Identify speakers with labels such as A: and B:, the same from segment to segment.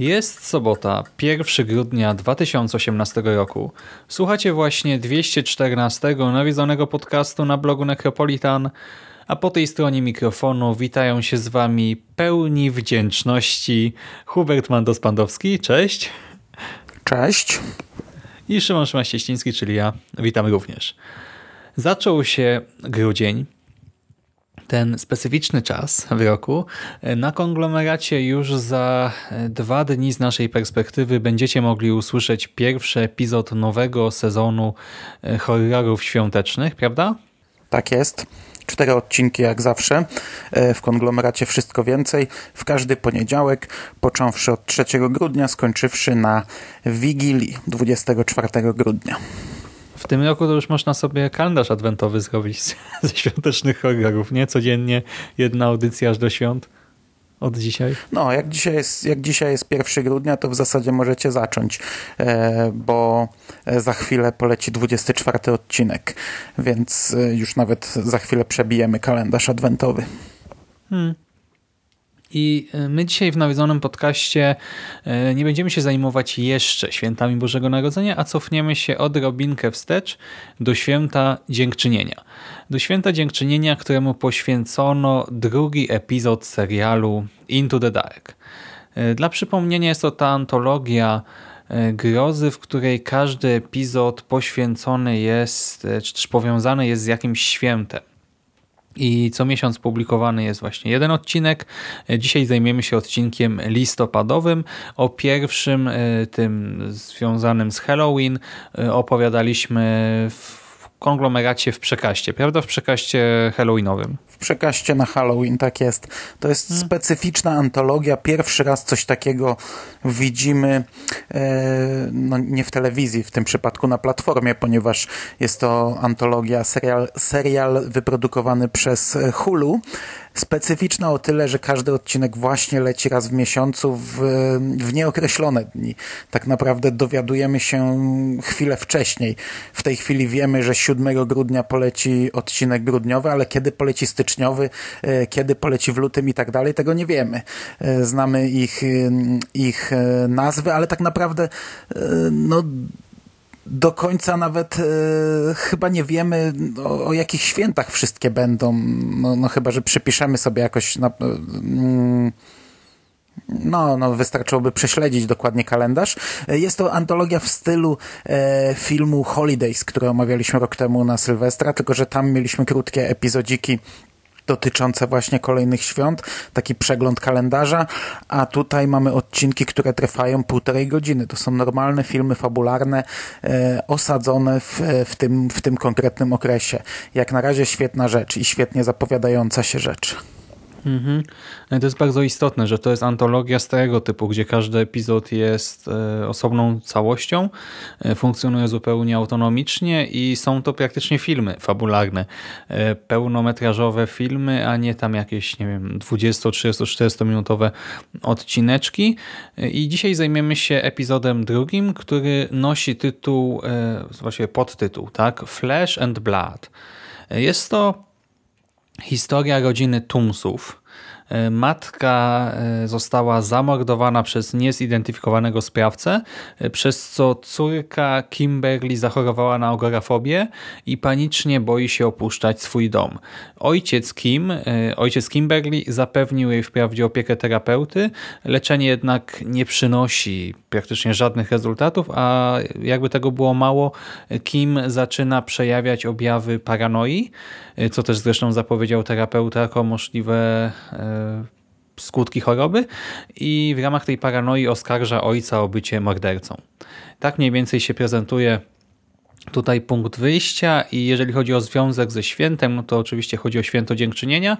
A: Jest sobota, 1 grudnia 2018 roku. Słuchacie właśnie 214 nawiedzonego podcastu na blogu Necropolitan, a po tej stronie mikrofonu witają się z wami pełni wdzięczności Hubert Mandos-Pandowski, cześć.
B: Cześć.
A: I Szymon Szymaścieściński, czyli ja, witam również. Zaczął się grudzień, ten specyficzny czas w roku. Na konglomeracie już za dwa dni z naszej perspektywy będziecie mogli usłyszeć pierwszy epizod nowego sezonu horrorów świątecznych, prawda?
B: Tak jest. Cztery odcinki jak zawsze. W konglomeracie wszystko więcej. W każdy poniedziałek, począwszy od 3 grudnia, skończywszy na Wigilii 24 grudnia.
A: W tym roku to już można sobie kalendarz adwentowy zrobić ze świątecznych horrorów, nie? Codziennie jedna audycja aż do świąt od dzisiaj?
B: No, jak dzisiaj jest, jak dzisiaj jest 1 grudnia, to w zasadzie możecie zacząć, e, bo za chwilę poleci 24 odcinek, więc e, już nawet za chwilę przebijemy kalendarz adwentowy.
A: Hmm. I e, my dzisiaj w nawiedzonym podcaście e, nie będziemy się zajmować jeszcze świętami Bożego Narodzenia, a cofniemy się odrobinkę wstecz do święta Dziękczynienia. Do święta Dziękczynienia, któremu poświęcono drugi epizod serialu Into the Dark. E, dla przypomnienia jest to ta antologia grozy, w której każdy epizod poświęcony jest, czy też powiązany jest z jakimś świętem. I co miesiąc publikowany jest właśnie jeden odcinek. Dzisiaj zajmiemy się odcinkiem listopadowym. O pierwszym, e, tym związanym z Halloween, e, opowiadaliśmy w konglomeracie w przekaście, prawda? W przekaście halloweenowym.
B: W przekaście na Halloween, tak jest. To jest hmm. specyficzna antologia. Pierwszy raz coś takiego widzimy, e, no nie w telewizji, w tym przypadku na platformie, ponieważ jest to antologia, serial, serial wyprodukowany przez Hulu specyficzna o tyle, że każdy odcinek właśnie leci raz w miesiącu w, w nieokreślone dni. Tak naprawdę dowiadujemy się chwilę wcześniej. W tej chwili wiemy, że 7 grudnia poleci odcinek grudniowy, ale kiedy poleci styczniowy, e, kiedy poleci w lutym i tak dalej, tego nie wiemy. E, znamy ich, ich e, nazwy, ale tak naprawdę no do końca nawet e, chyba nie wiemy o, o, jakich świętach wszystkie będą. No, no chyba, że przypiszemy sobie jakoś na, mm, no, no, wystarczyłoby prześledzić dokładnie kalendarz. E, jest to antologia w stylu e, filmu Holidays, który omawialiśmy rok temu na Sylwestra, tylko że tam mieliśmy krótkie epizodziki dotyczące właśnie kolejnych świąt, taki przegląd kalendarza, a tutaj mamy odcinki, które trwają półtorej godziny. To są normalne filmy fabularne, e, osadzone w, w, tym, w tym konkretnym okresie. Jak na razie świetna rzecz i świetnie zapowiadająca się rzecz.
A: Mhm. To jest bardzo istotne, że to jest antologia starego typu, gdzie każdy epizod jest e, osobną całością, e, funkcjonuje zupełnie autonomicznie i są to praktycznie filmy fabularne, e, pełnometrażowe filmy, a nie tam jakieś, nie wiem, 20, 30, 40 minutowe odcineczki. I dzisiaj zajmiemy się epizodem drugim, który nosi tytuł, właściwie podtytuł, tak? Flesh and Blood. Jest to Historia rodziny Tumsów, matka e, została zamordowana przez niezidentyfikowanego sprawcę, e, przez co córka Kimberly zachorowała na agorafobię i panicznie boi się opuszczać swój dom. Ojciec Kim, ojciec Kimberly zapewnił jej wprawdzie opiekę terapeuty, leczenie jednak nie przynosi praktycznie żadnych rezultatów, a jakby tego było mało, Kim zaczyna przejawiać objawy paranoi, co też zresztą zapowiedział terapeuta jako możliwe e, skutki choroby i w ramach tej paranoi oskarża ojca o bycie mordercą. Tak mniej więcej się prezentuje tutaj punkt wyjścia i jeżeli chodzi o związek ze świętem, no to oczywiście chodzi o święto dziękczynienia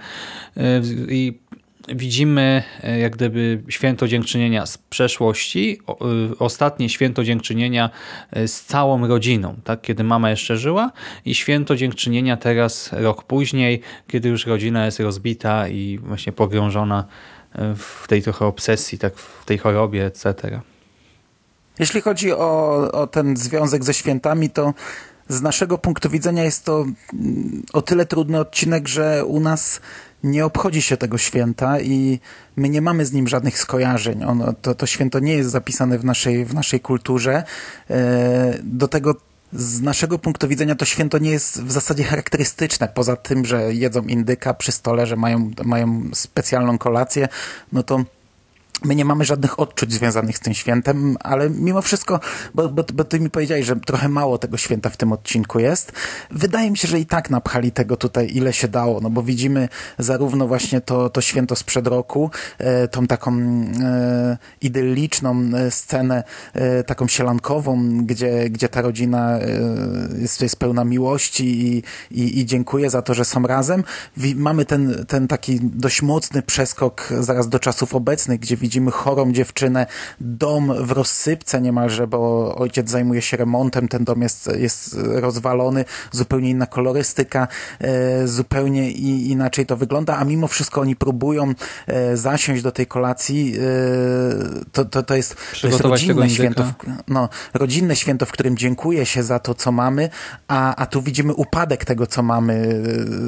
A: e, i widzimy e, jak gdyby święto dziękczynienia z przeszłości, e, ostatnie święto dziękczynienia e, z całą rodziną, tak, kiedy mama jeszcze żyła i święto dziękczynienia teraz rok później, kiedy już rodzina jest rozbita i właśnie pogrążona w tej trochę obsesji, tak, w tej chorobie, etc.
B: Jeśli chodzi o, o ten związek ze świętami, to z naszego punktu widzenia jest to mm, o tyle trudny odcinek, że u nas nie obchodzi się tego święta i my nie mamy z nim żadnych skojarzeń. To, to święto nie jest zapisane w naszej, w naszej kulturze. E, do tego z naszego punktu widzenia to święto nie jest w zasadzie charakterystyczne. Poza tym, że jedzą indyka przy stole, że mają, mają specjalną kolację, no to My nie mamy żadnych odczuć związanych z tym świętem, ale mimo wszystko, bo, bo, bo ty mi powiedziałeś, że trochę mało tego święta w tym odcinku jest. Wydaje mi się, że i tak napchali tego tutaj ile się dało, no bo widzimy zarówno właśnie to, to święto sprzed roku, e, tą taką e, idylliczną e, scenę, e, taką sielankową, gdzie, gdzie ta rodzina e, jest, jest pełna miłości i, i, i dziękuję za to, że są razem. mamy ten, ten taki dość mocny przeskok zaraz do czasów obecnych, gdzie widzimy widzimy chorą dziewczynę, dom w rozsypce niemalże, bo ojciec zajmuje się remontem, ten dom jest, jest rozwalony, zupełnie inna kolorystyka, e, zupełnie inaczej to wygląda, a mimo wszystko oni próbują e, zasiąść do tej kolacji. E, to, to, to, jest, to jest rodzinne święto, w, no, rodzinne święto, w którym dziękuję się za to, co mamy, a, a tu widzimy upadek tego, co mamy,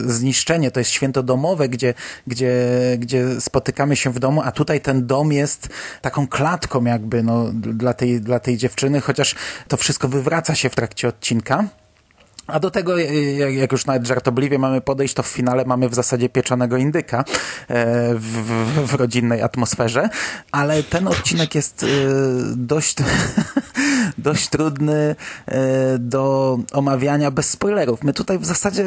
B: zniszczenie. To jest święto domowe, gdzie, gdzie, gdzie spotykamy się w domu, a tutaj ten dom jest taką klatką jakby no, dla, tej, dla tej dziewczyny, chociaż to wszystko wywraca się w trakcie odcinka. A do tego, jak już nawet żartobliwie mamy podejść, to w finale mamy w zasadzie pieczonego indyka e, w, w, w rodzinnej atmosferze, ale ten odcinek jest e, dość, dość trudny e, do omawiania bez spoilerów. My tutaj w zasadzie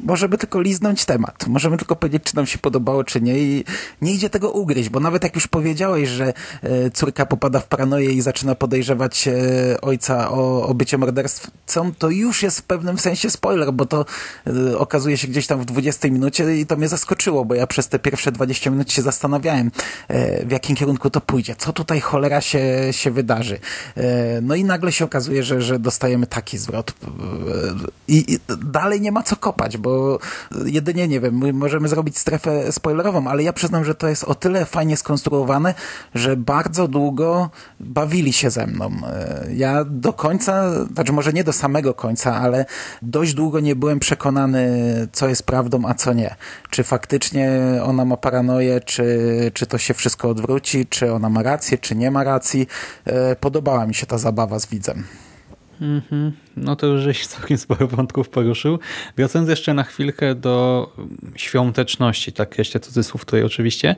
B: możemy tylko liznąć temat. Możemy tylko powiedzieć, czy nam się podobało, czy nie i nie idzie tego ugryźć, bo nawet jak już powiedziałeś, że córka popada w paranoję i zaczyna podejrzewać ojca o, o bycie morderstwem, to już jest w pewnym sensie spoiler, bo to okazuje się gdzieś tam w 20 minucie i to mnie zaskoczyło, bo ja przez te pierwsze 20 minut się zastanawiałem, w jakim kierunku to pójdzie, co tutaj cholera się, się wydarzy. No i nagle się okazuje, że, że dostajemy taki zwrot. I, I, dalej nie ma co kopać, bo jedynie, nie wiem, możemy zrobić strefę spoilerową, ale ja przyznam, że to jest o tyle fajnie skonstruowane, że bardzo długo bawili się ze mną. Ja do końca, znaczy może nie do samego końca, ale dość długo nie byłem przekonany, co jest prawdą, a co nie. Czy faktycznie ona ma paranoję, czy, czy to się wszystko odwróci, czy ona ma rację, czy nie ma racji. E, podobała mi się ta zabawa z widzem.
A: Mhm. No to już żeś całkiem sporo wątków poruszył. Wracając jeszcze na chwilkę do świąteczności, tak jeszcze cudzysłów tutaj oczywiście.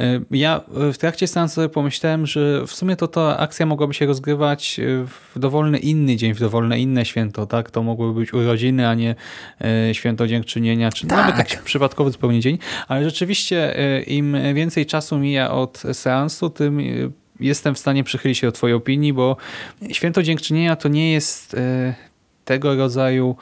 A: E, ja w trakcie seansu sobie pomyślałem, że w sumie to ta akcja mogłaby się rozgrywać w dowolny inny dzień, w dowolne inne święto, tak? To mogłyby być urodziny, a nie e, święto dziękczynienia, czy tak. nawet jakiś przypadkowy zupełnie dzień, ale rzeczywiście e, im więcej czasu mija od seansu, tym jestem w stanie przychylić się do twojej opinii, bo Święto Dziękczynienia to nie jest e, tego rodzaju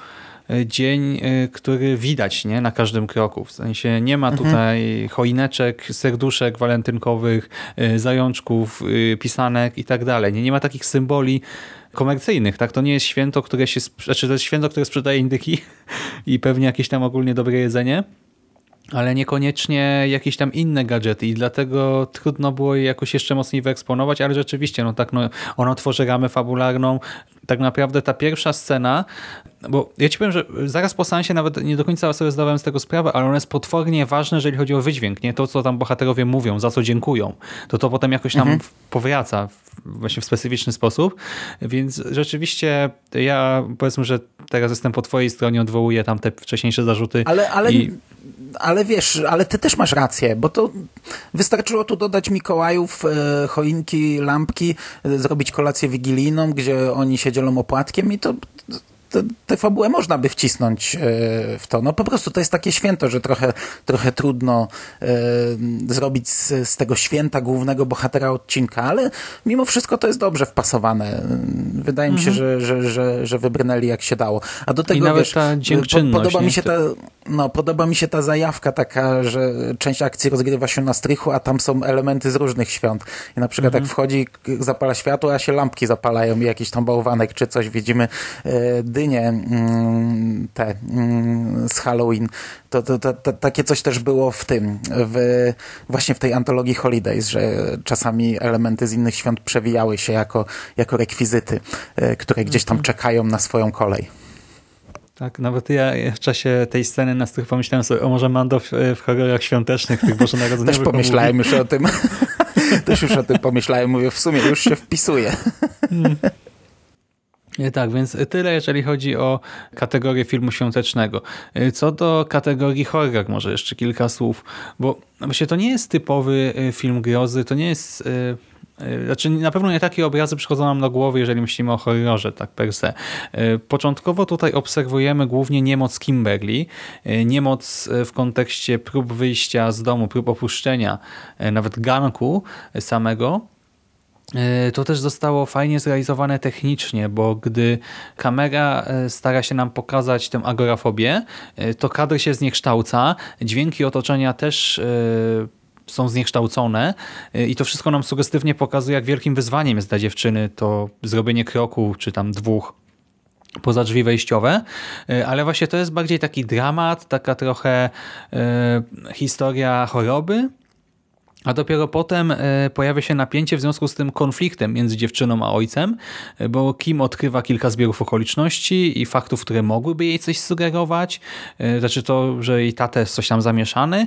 A: e, dzień, e, który widać nie? na każdym kroku. W sensie nie ma mhm. tutaj choineczek, serduszek walentynkowych, zajączków, pisanek i tak dalej. Nie, nie ma takich symboli komercyjnych. Tak? To nie jest święto, które się, znaczy to jest święto, które sprzedaje indyki i pewnie jakieś tam ogólnie dobre jedzenie, ale niekoniecznie jakieś tam inne gadżety i dlatego trudno było je jakoś jeszcze mocniej wyeksponować, ale rzeczywiście, no tak, no, ono tworzy ramę fabularną, tak naprawdę ta pierwsza scena, bo ja ci powiem, że zaraz po seansie nawet nie do końca sobie zdawałem z tego sprawę, ale ona jest potwornie ważna, jeżeli chodzi o wydźwięk, nie to, co tam bohaterowie mówią, za co dziękują, to to potem jakoś tam mhm. powraca właśnie w specyficzny sposób, więc rzeczywiście ja powiedzmy, że teraz jestem po twojej stronie, odwołuję tam te wcześniejsze zarzuty.
B: Ale, ale,
A: i...
B: ale wiesz, ale ty też masz rację, bo to wystarczyło tu dodać Mikołajów, e, choinki, lampki, e, zrobić kolację wigilijną, gdzie oni się dzielą opłatkiem i to tę fabułę można by wcisnąć e, w to. No po prostu to jest takie święto, że trochę, trochę trudno e, zrobić z, z tego święta głównego bohatera odcinka, ale mimo wszystko to jest dobrze wpasowane. Wydaje mi się, mhm. że, że, że, że wybrnęli jak się dało. A do tego
A: I nawet wiesz, ta dziękczynność.
B: Podoba mi, się ta, no, podoba mi się ta zajawka taka, że część akcji rozgrywa się na strychu, a tam są elementy z różnych świąt. I na przykład mhm. jak wchodzi, zapala światło, a się lampki zapalają i jakiś tam bałwanek czy coś. Widzimy e, dynie mm, te mm, z Halloween. To, to, to, to, takie coś też było w tym, w, właśnie w tej antologii Holidays, że czasami elementy z innych świąt przewijały się jako, jako rekwizyty, e, które gdzieś tam mhm. czekają na swoją kolej.
A: Tak, nawet ja w czasie tej sceny na strych pomyślałem sobie, o może Mando w, w horrorach świątecznych, tych Bożonarodzeniowych.
B: Też pomyślałem już o tym. Też już o tym pomyślałem, mówię, w sumie już się wpisuje. Hmm.
A: Tak, więc tyle, jeżeli chodzi o kategorię filmu świątecznego. Co do kategorii horror, może jeszcze kilka słów, bo właśnie to nie jest typowy y, film grozy, to nie jest E, znaczy, na pewno nie takie obrazy przychodzą nam do głowy, jeżeli myślimy o horrorze, tak per se. E, początkowo tutaj obserwujemy głównie niemoc Kimberly, e, niemoc w kontekście prób wyjścia z domu, prób opuszczenia, nawet ganku samego. To też zostało fajnie zrealizowane technicznie, bo gdy kamera stara się nam pokazać tę agorafobię, to kadr się zniekształca, dźwięki otoczenia też są zniekształcone i to wszystko nam sugestywnie pokazuje, jak wielkim wyzwaniem jest dla dziewczyny to zrobienie kroku, czy tam dwóch poza drzwi wejściowe, ale właśnie to jest bardziej taki dramat, taka trochę historia choroby, a dopiero potem e, pojawia się napięcie w związku z tym konfliktem między dziewczyną a ojcem, e, bo Kim odkrywa kilka zbiorów okoliczności i faktów, które mogłyby jej coś sugerować. E, znaczy to, że jej tata jest coś tam zamieszany.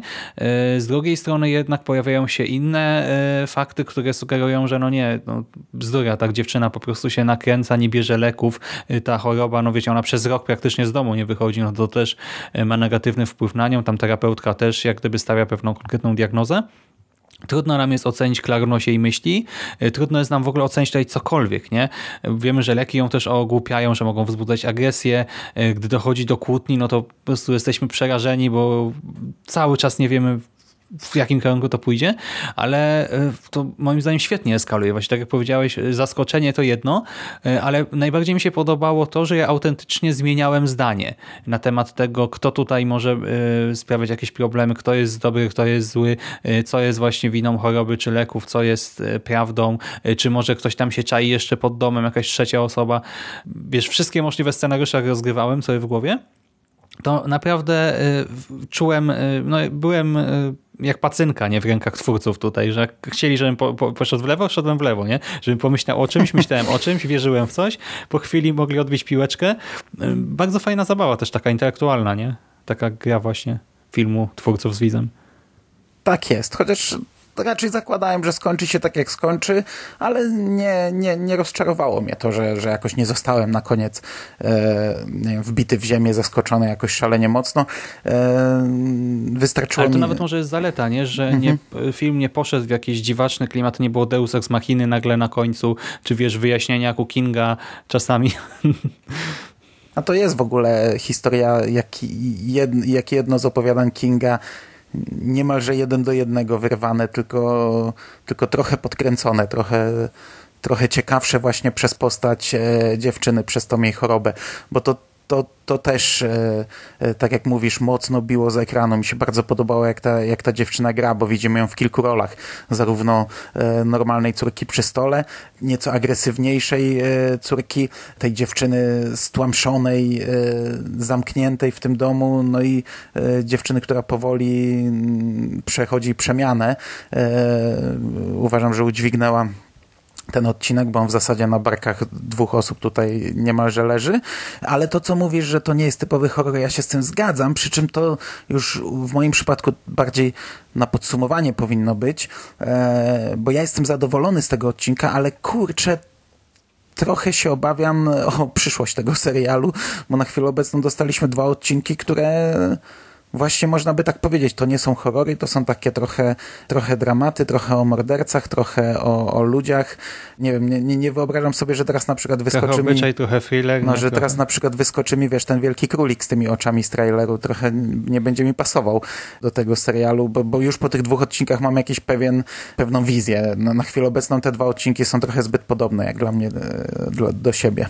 A: Z drugiej strony jednak pojawiają się inne fakty, które sugerują, że no nie, no bzdura, tak dziewczyna po prostu się nakręca, nie bierze leków, ta choroba, no wiecie, ona przez rok praktycznie z domu nie wychodzi, no to też ma negatywny wpływ na nią, tam terapeutka też jak gdyby stawia pewną konkretną diagnozę. Trudno nam jest ocenić klarność jej myśli, e, trudno jest nam w ogóle ocenić tutaj cokolwiek. nie? Wiemy, że leki ją też ogłupiają, że mogą wzbudzać agresję. E, gdy dochodzi do kłótni, no to po prostu jesteśmy przerażeni, bo cały czas nie wiemy w jakim kierunku to pójdzie, ale e, to moim zdaniem świetnie eskaluje. Właśnie tak jak powiedziałeś, zaskoczenie to jedno, e, ale najbardziej mi się podobało to, że ja autentycznie zmieniałem zdanie na temat tego, kto tutaj może e, sprawiać jakieś problemy, kto jest dobry, kto jest zły, co jest właśnie winą choroby czy leków, co jest prawdą, czy może ktoś tam się czai jeszcze pod domem, jakaś trzecia osoba. Wiesz, wszystkie możliwe scenariusze rozgrywałem sobie w głowie to naprawdę czułem, no byłem jak pacynka, nie w rękach twórców tutaj, że chcieli, żebym po, po, poszedł w lewo, szedłem w lewo, nie? Żebym pomyślał o czymś, myślałem o czymś, wierzyłem w coś, po chwili mogli odbić piłeczkę. Bardzo fajna zabawa też, taka intelektualna, nie? Taka gra właśnie filmu twórców z widzem.
B: Tak jest, chociaż raczej zakładałem, że skończy się tak jak skończy, ale nie, nie, nie rozczarowało mnie to, że, że jakoś nie zostałem na koniec e, wiem, wbity w ziemię, zaskoczony jakoś szalenie mocno. E, wystarczyło
A: Ale to
B: mi...
A: nawet może jest zaleta, nie? że mhm. nie, film nie poszedł w jakieś dziwaczne klimaty, nie było Deus Ex Machiny nagle na końcu, czy wiesz, wyjaśnienia jak u Kinga czasami.
B: A to jest w ogóle historia, jak jedno z opowiadań Kinga niemalże jeden do jednego wyrwane, tylko, tylko trochę podkręcone, trochę, trochę ciekawsze właśnie przez postać e, dziewczyny, przez tą jej chorobę, bo to to, to też, e, e, tak jak mówisz, mocno biło z ekranu. Mi się bardzo podobało, jak ta, jak ta dziewczyna gra, bo widzimy ją w kilku rolach. Zarówno e, normalnej córki przy stole, nieco agresywniejszej córki, tej dziewczyny stłamszonej, zamkniętej w tym domu, no i dziewczyny, która powoli mm, przechodzi przemianę. Uważam, że udźwignęła ten odcinek, bo on w zasadzie na barkach dwóch osób tutaj niemalże leży, ale to, co mówisz, że to nie jest typowy horror, ja się z tym zgadzam, przy czym to już w moim przypadku bardziej na podsumowanie powinno być, e, bo ja jestem zadowolony z tego odcinka, ale kurczę, trochę się obawiam o przyszłość tego serialu, bo na chwilę obecną dostaliśmy dwa odcinki, które właśnie można by tak powiedzieć, to nie są horrory, to są takie trochę, trochę dramaty, trochę o mordercach, trochę o, o ludziach. Nie wiem, nie, nie wyobrażam sobie, że teraz na przykład wyskoczy
A: trochę
B: mi...
A: obyczaj, trochę thriller.
B: No,
A: nie,
B: że
A: trochę.
B: teraz na przykład wyskoczy mi, wiesz, ten wielki królik z tymi oczami z traileru, trochę nie będzie mi pasował do tego serialu, bo, bo już po tych dwóch odcinkach mam jakiś pewien, pewną wizję. No, na chwilę obecną te dwa odcinki są trochę zbyt podobne, jak dla mnie, e, dla, do siebie.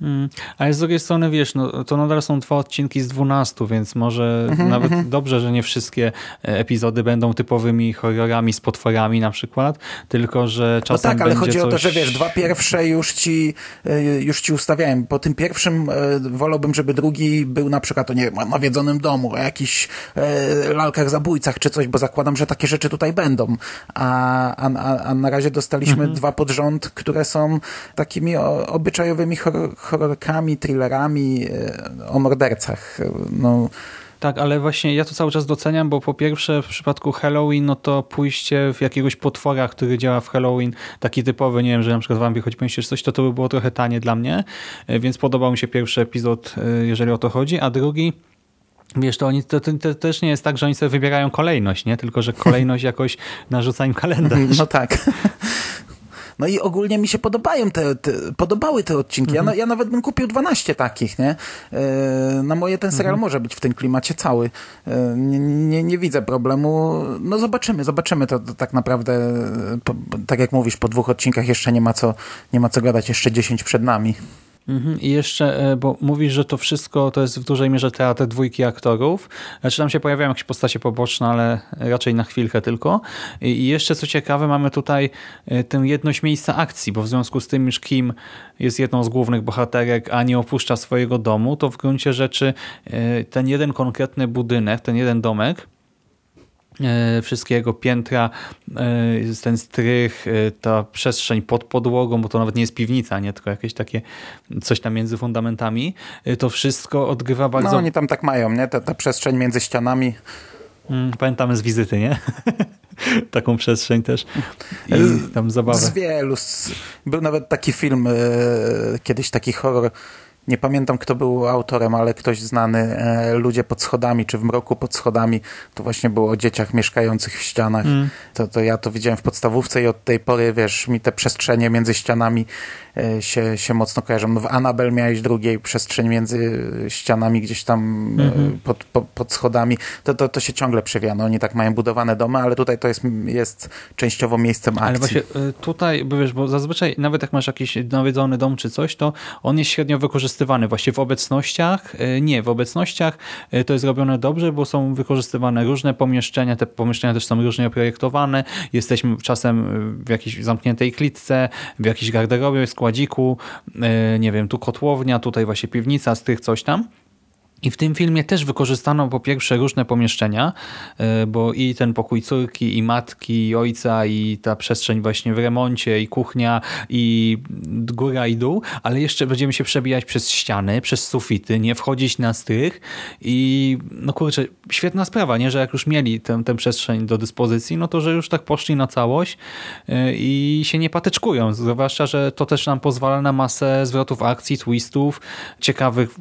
A: Mm, ale z drugiej strony, wiesz, no, to nadal są dwa odcinki z dwunastu, więc może
B: Mhm,
A: nawet dobrze, że nie wszystkie e, epizody będą typowymi horrorami z potworami na przykład, tylko że
B: No
A: czasem
B: tak, ale chodzi
A: coś...
B: o to, że wiesz, dwa pierwsze już ci, y, już ci ustawiałem. Po tym pierwszym y, wolałbym, żeby drugi był na przykład o, nie wiem, o nawiedzonym domu, o jakichś lalkach zabójcach czy coś, bo zakładam, że takie rzeczy tutaj będą. A, a, a- na razie dostaliśmy
A: Mhm.
B: dwa pod rząd, które są takimi obyczajowymi horror, horrorkami, thrillerami y, o mordercach. No,
A: Tak, ale właśnie ja to cały czas doceniam, bo po pierwsze w przypadku Halloween, no to pójście w jakiegoś potwora, który działa w Halloween, taki typowy, nie wiem, że na przykład wampir choć myślisz czy coś, to to by było trochę tanie dla mnie, e, więc podobał mi się pierwszy epizod, e, jeżeli o to chodzi, a drugi Wiesz, to, oni, to, to, to też nie jest tak, że oni sobie wybierają kolejność, nie? Tylko, że kolejność jakoś narzuca im kalendarz.
B: No tak. No i ogólnie mi się podobają te, te podobały te odcinki. Ja, na, ja nawet bym kupił 12 takich, nie? E, na moje ten serial może być w tym klimacie cały. E, nie, nie, nie widzę problemu. No zobaczymy, zobaczymy to, to tak naprawdę. e, Po, tak jak mówisz, po dwóch odcinkach jeszcze nie ma co, nie ma co gadać, jeszcze 10 przed nami.
A: Mhm. I jeszcze, e, bo mówisz, że to wszystko to jest w dużej mierze teatr dwójki aktorów. Znaczy tam się pojawiają jakieś postacie poboczne, ale raczej na chwilkę tylko. I jeszcze co ciekawe, mamy tutaj e, tę jedność miejsca akcji, bo w związku z tym, iż Kim jest jedną z głównych bohaterek, a nie opuszcza swojego domu, to w gruncie rzeczy ten jeden konkretny budynek, ten jeden domek, wszystkiego piętra, e, ten strych, e, ta przestrzeń pod podłogą, bo to nawet nie jest piwnica, nie tylko jakieś takie coś tam między fundamentami, e, to wszystko odgrywa bardzo...
B: No oni tam tak mają, nie? Ta, ta przestrzeń między ścianami.
A: Mm, Pamiętamy z wizyty, nie? Taką przestrzeń też. I tam zabawę.
B: Z wielu. Z... Był nawet taki film, e, kiedyś taki horror. Nie pamiętam, kto był autorem, ale ktoś znany. E, Ludzie pod schodami, czy w mroku pod schodami. To właśnie było o dzieciach mieszkających w ścianach.
A: Mm.
B: To, to ja to widziałem w podstawówce i od tej pory, wiesz, mi te przestrzenie między ścianami e, się, się mocno kojarzą. No w Annabel miałeś drugiej przestrzeń między ścianami gdzieś tam e,
A: Mhm.
B: pod, pod, pod schodami. To, to, to się ciągle przewija. No, oni tak mają budowane domy, ale tutaj to jest, jest częściowo miejscem akcji.
A: Ale właśnie tutaj, bo wiesz, bo zazwyczaj nawet jak masz jakiś nawiedzony dom czy coś, to on jest średnio Właśnie w obecnościach, y, nie, w obecnościach y, to jest robione dobrze, bo są wykorzystywane różne pomieszczenia, te pomieszczenia też są różnie projektowane, jesteśmy czasem y, w jakiejś zamkniętej klitce, w jakiejś garderobie, składziku, nie wiem, tu kotłownia, tutaj właśnie piwnica, strych, coś tam. I w tym filmie też wykorzystano po pierwsze różne pomieszczenia, y, bo i ten pokój córki, i matki, i ojca, i ta przestrzeń właśnie w remoncie, i kuchnia, i góra, i dół, ale jeszcze będziemy się przebijać przez ściany, przez sufity, nie wchodzić na strych. I no kurczę, świetna sprawa, nie, że jak już mieli tę, tę przestrzeń do dyspozycji, no to że już tak poszli na całość y, i się nie patyczkują, zwłaszcza, że to też nam pozwala na masę zwrotów akcji, twistów, ciekawych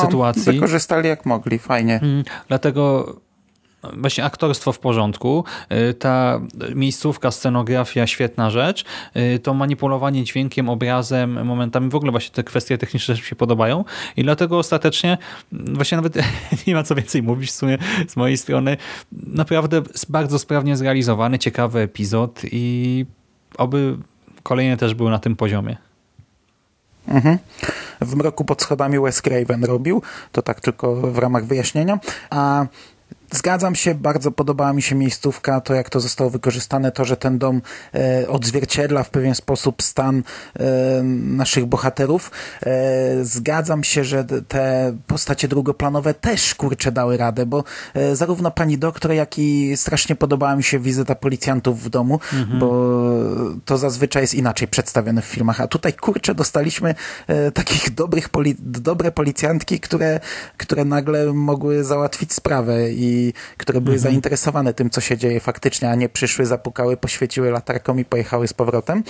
A: sytuacji.
B: Wykorzystali jak mogli, fajnie.
A: Mm, Dlatego właśnie aktorstwo w porządku, y, ta miejscówka, scenografia, świetna rzecz, y, to manipulowanie dźwiękiem, obrazem, momentami, w ogóle właśnie te kwestie techniczne też mi się podobają i dlatego ostatecznie mm, właśnie nawet nie ma co więcej mówić w sumie z mojej strony. Naprawdę bardzo sprawnie zrealizowany, ciekawy epizod i oby kolejne też były na tym poziomie.
B: Mhm. W mroku pod schodami Wes Craven robił, to tak tylko w ramach wyjaśnienia. A zgadzam się, bardzo podobała mi się miejscówka, to jak to zostało wykorzystane, to, że ten dom e, odzwierciedla w pewien sposób stan e, naszych bohaterów. E, zgadzam się, że te postacie drugoplanowe też kurczę dały radę, bo e, zarówno pani doktor, jak i strasznie podobała mi się wizyta policjantów w domu, mhm. bo to zazwyczaj jest inaczej przedstawione w filmach, a tutaj kurczę dostaliśmy e, takich dobrych poli dobre policjantki, które, które nagle mogły załatwić sprawę i które były mhm. zainteresowane tym, co się dzieje faktycznie, a nie przyszły, zapukały, poświeciły latarką i pojechały z powrotem.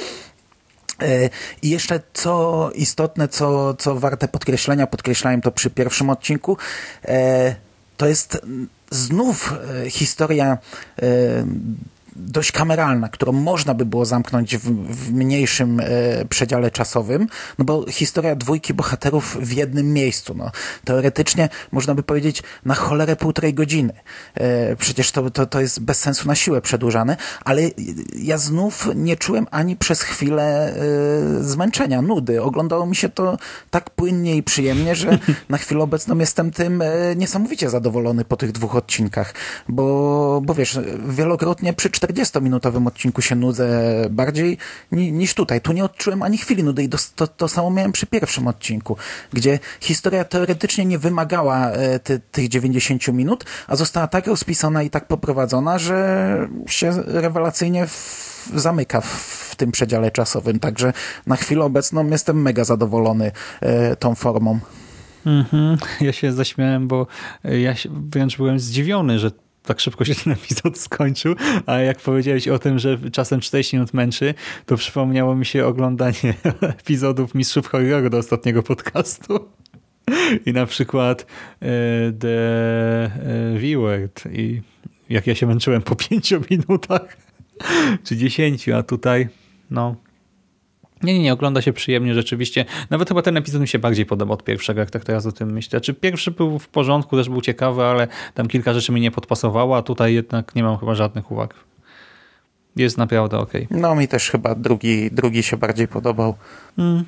B: E, I jeszcze co istotne, co, co warte podkreślenia, podkreślałem to przy pierwszym odcinku, e, to jest znów e, historia dość kameralna, którą można by było zamknąć w, w mniejszym e, przedziale czasowym, no bo historia dwójki bohaterów w jednym miejscu, no. Teoretycznie można by powiedzieć na cholerę półtorej godziny. E, przecież to, to, to jest bez sensu na siłę przedłużane, ale ja znów nie czułem ani przez chwilę e, zmęczenia, nudy. Oglądało mi się to tak płynnie i przyjemnie, że na chwilę obecną jestem tym e, niesamowicie zadowolony po tych dwóch odcinkach, bo, bo wiesz, wielokrotnie przy 40-minutowym odcinku się nudzę bardziej niż tutaj. Tu nie odczułem ani chwili nudy i to, to, samo miałem przy pierwszym odcinku, gdzie historia teoretycznie nie wymagała e, ty, tych 90 minut, a została tak rozpisana i tak poprowadzona, że się rewelacyjnie w, zamyka w, w tym przedziale czasowym. Także na chwilę obecną jestem mega zadowolony e, tą formą.
A: Mm -hmm. Ja się zaśmiałem, bo ja wręcz byłem zdziwiony, że tak szybko się ten epizod skończył, a jak powiedziałeś o tym, że czasem 40 minut męczy, to przypomniało mi się oglądanie epizodów Mistrzów Horroru do ostatniego podcastu. I na przykład e, The e, V-Word i jak ja się męczyłem po 5 minutach czy 10, a tutaj no nie, nie, nie, ogląda się przyjemnie rzeczywiście. Nawet chyba ten epizod mi się bardziej podobał od pierwszego, jak tak teraz o tym myślę. Czy pierwszy był w porządku, też był ciekawy, ale tam kilka rzeczy mi nie podpasowało, a tutaj jednak nie mam chyba żadnych uwag. Jest naprawdę ok.
B: No mi też chyba drugi, drugi się bardziej podobał. Mm.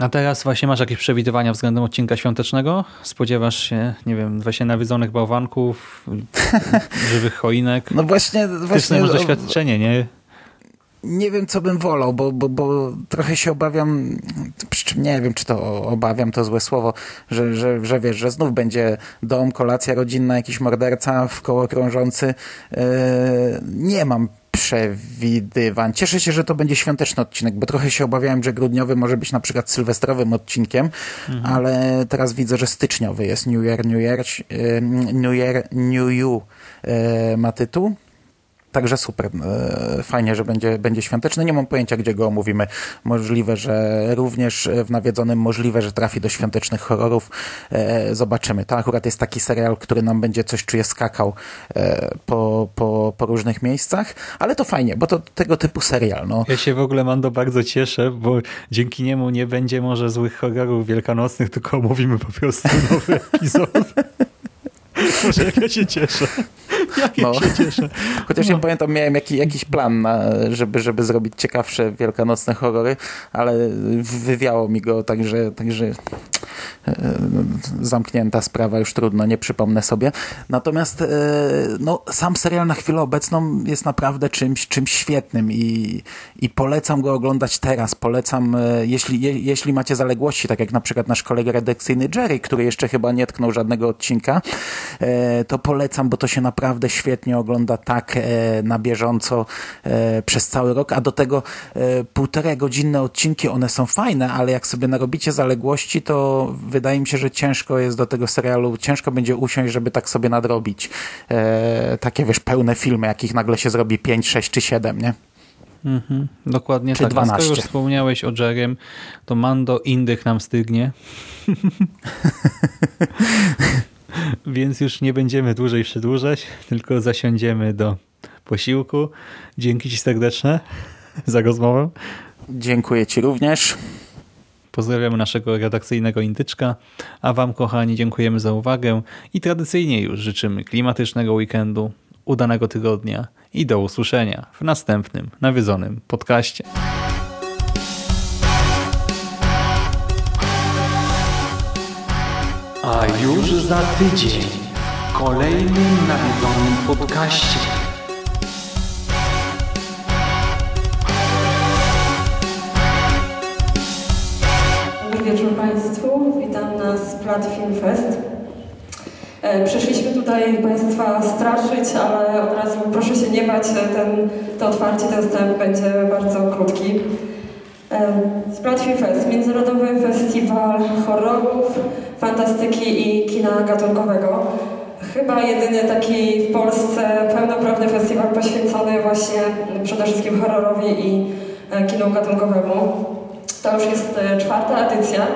A: A teraz właśnie masz jakieś przewidywania względem odcinka świątecznego? Spodziewasz się, nie wiem, właśnie nawiedzonych bałwanków, żywych choinek?
B: No właśnie... właśnie
A: masz doświadczenie, nie?
B: Nie wiem, co bym wolał, bo, bo, bo trochę się obawiam, przy czym nie wiem, czy to obawiam, to złe słowo, że, że, że wiesz, że znów będzie dom, kolacja rodzinna, jakiś morderca w koło krążący. Yy, nie mam przewidywań. Cieszę się, że to będzie świąteczny odcinek, bo trochę się obawiałem, że grudniowy może być na przykład sylwestrowym odcinkiem, mhm. ale teraz widzę, że styczniowy jest New Year, New Year, yy, New Year, New You yy, ma tytuł. Także super. E, fajnie, że będzie, będzie świąteczny. Nie mam pojęcia, gdzie go omówimy. Możliwe, że również w nawiedzonym, możliwe, że trafi do świątecznych horrorów. E, zobaczymy. To akurat jest taki serial, który nam będzie coś czuje skakał e, po, po, po różnych miejscach, ale to fajnie, bo to tego typu serial. No.
A: Ja się w ogóle, Mando, bardzo cieszę, bo dzięki niemu nie będzie może złych horrorów wielkanocnych, tylko omówimy po prostu nowy epizod. Boże, jak ja się cieszę. Jak ja no. się cieszę.
B: Chociaż no. ja pamiętam, miałem jakiś, jakiś plan, na, żeby, żeby zrobić ciekawsze wielkanocne horrory, ale wywiało mi go, także, także zamknięta sprawa, już trudno, nie przypomnę sobie. Natomiast e, no, sam serial na chwilę obecną jest naprawdę czymś, czymś świetnym i, i polecam go oglądać teraz. Polecam, e, jeśli, je, jeśli macie zaległości, tak jak na przykład nasz kolega redakcyjny Jerry, który jeszcze chyba nie tknął żadnego odcinka, to polecam, bo to się naprawdę świetnie ogląda tak na bieżąco przez cały rok, a do tego półtorej godzinne odcinki, one są fajne, ale jak sobie narobicie zaległości, to wydaje mi się, że ciężko jest do tego serialu, ciężko będzie usiąść, żeby tak sobie nadrobić e, takie, wiesz, pełne filmy, jakich nagle się zrobi 5, 6 czy 7, nie?
A: Mhm, dokładnie
B: czy
A: tak.
B: 12.
A: Skoro już wspomniałeś o Jerem, to Mando Indych nam stygnie. Więc już nie będziemy dłużej przedłużać, tylko zasiądziemy do posiłku. Dzięki Ci serdeczne za rozmowę.
B: Dziękuję Ci również.
A: Pozdrawiamy naszego redakcyjnego intyczka, a Wam, kochani, dziękujemy za uwagę i tradycyjnie już życzymy klimatycznego weekendu, udanego tygodnia i do usłyszenia w następnym nawiedzonym podcaście.
C: A już za tydzień kolejnym nawiedzonym podcaście.
D: Witam na Splat Film Fest. E, Przyszliśmy tutaj Państwa straszyć, ale od razu proszę się nie bać, ten, to otwarcie, ten wstęp będzie bardzo krótki. E, Splat Film Fest, międzynarodowy festiwal horrorów, fantastyki i kina gatunkowego. Chyba jedyny taki w Polsce pełnoprawny festiwal poświęcony właśnie przede wszystkim horrorowi i e, kinu gatunkowemu. To już jest e, czwarta edycja.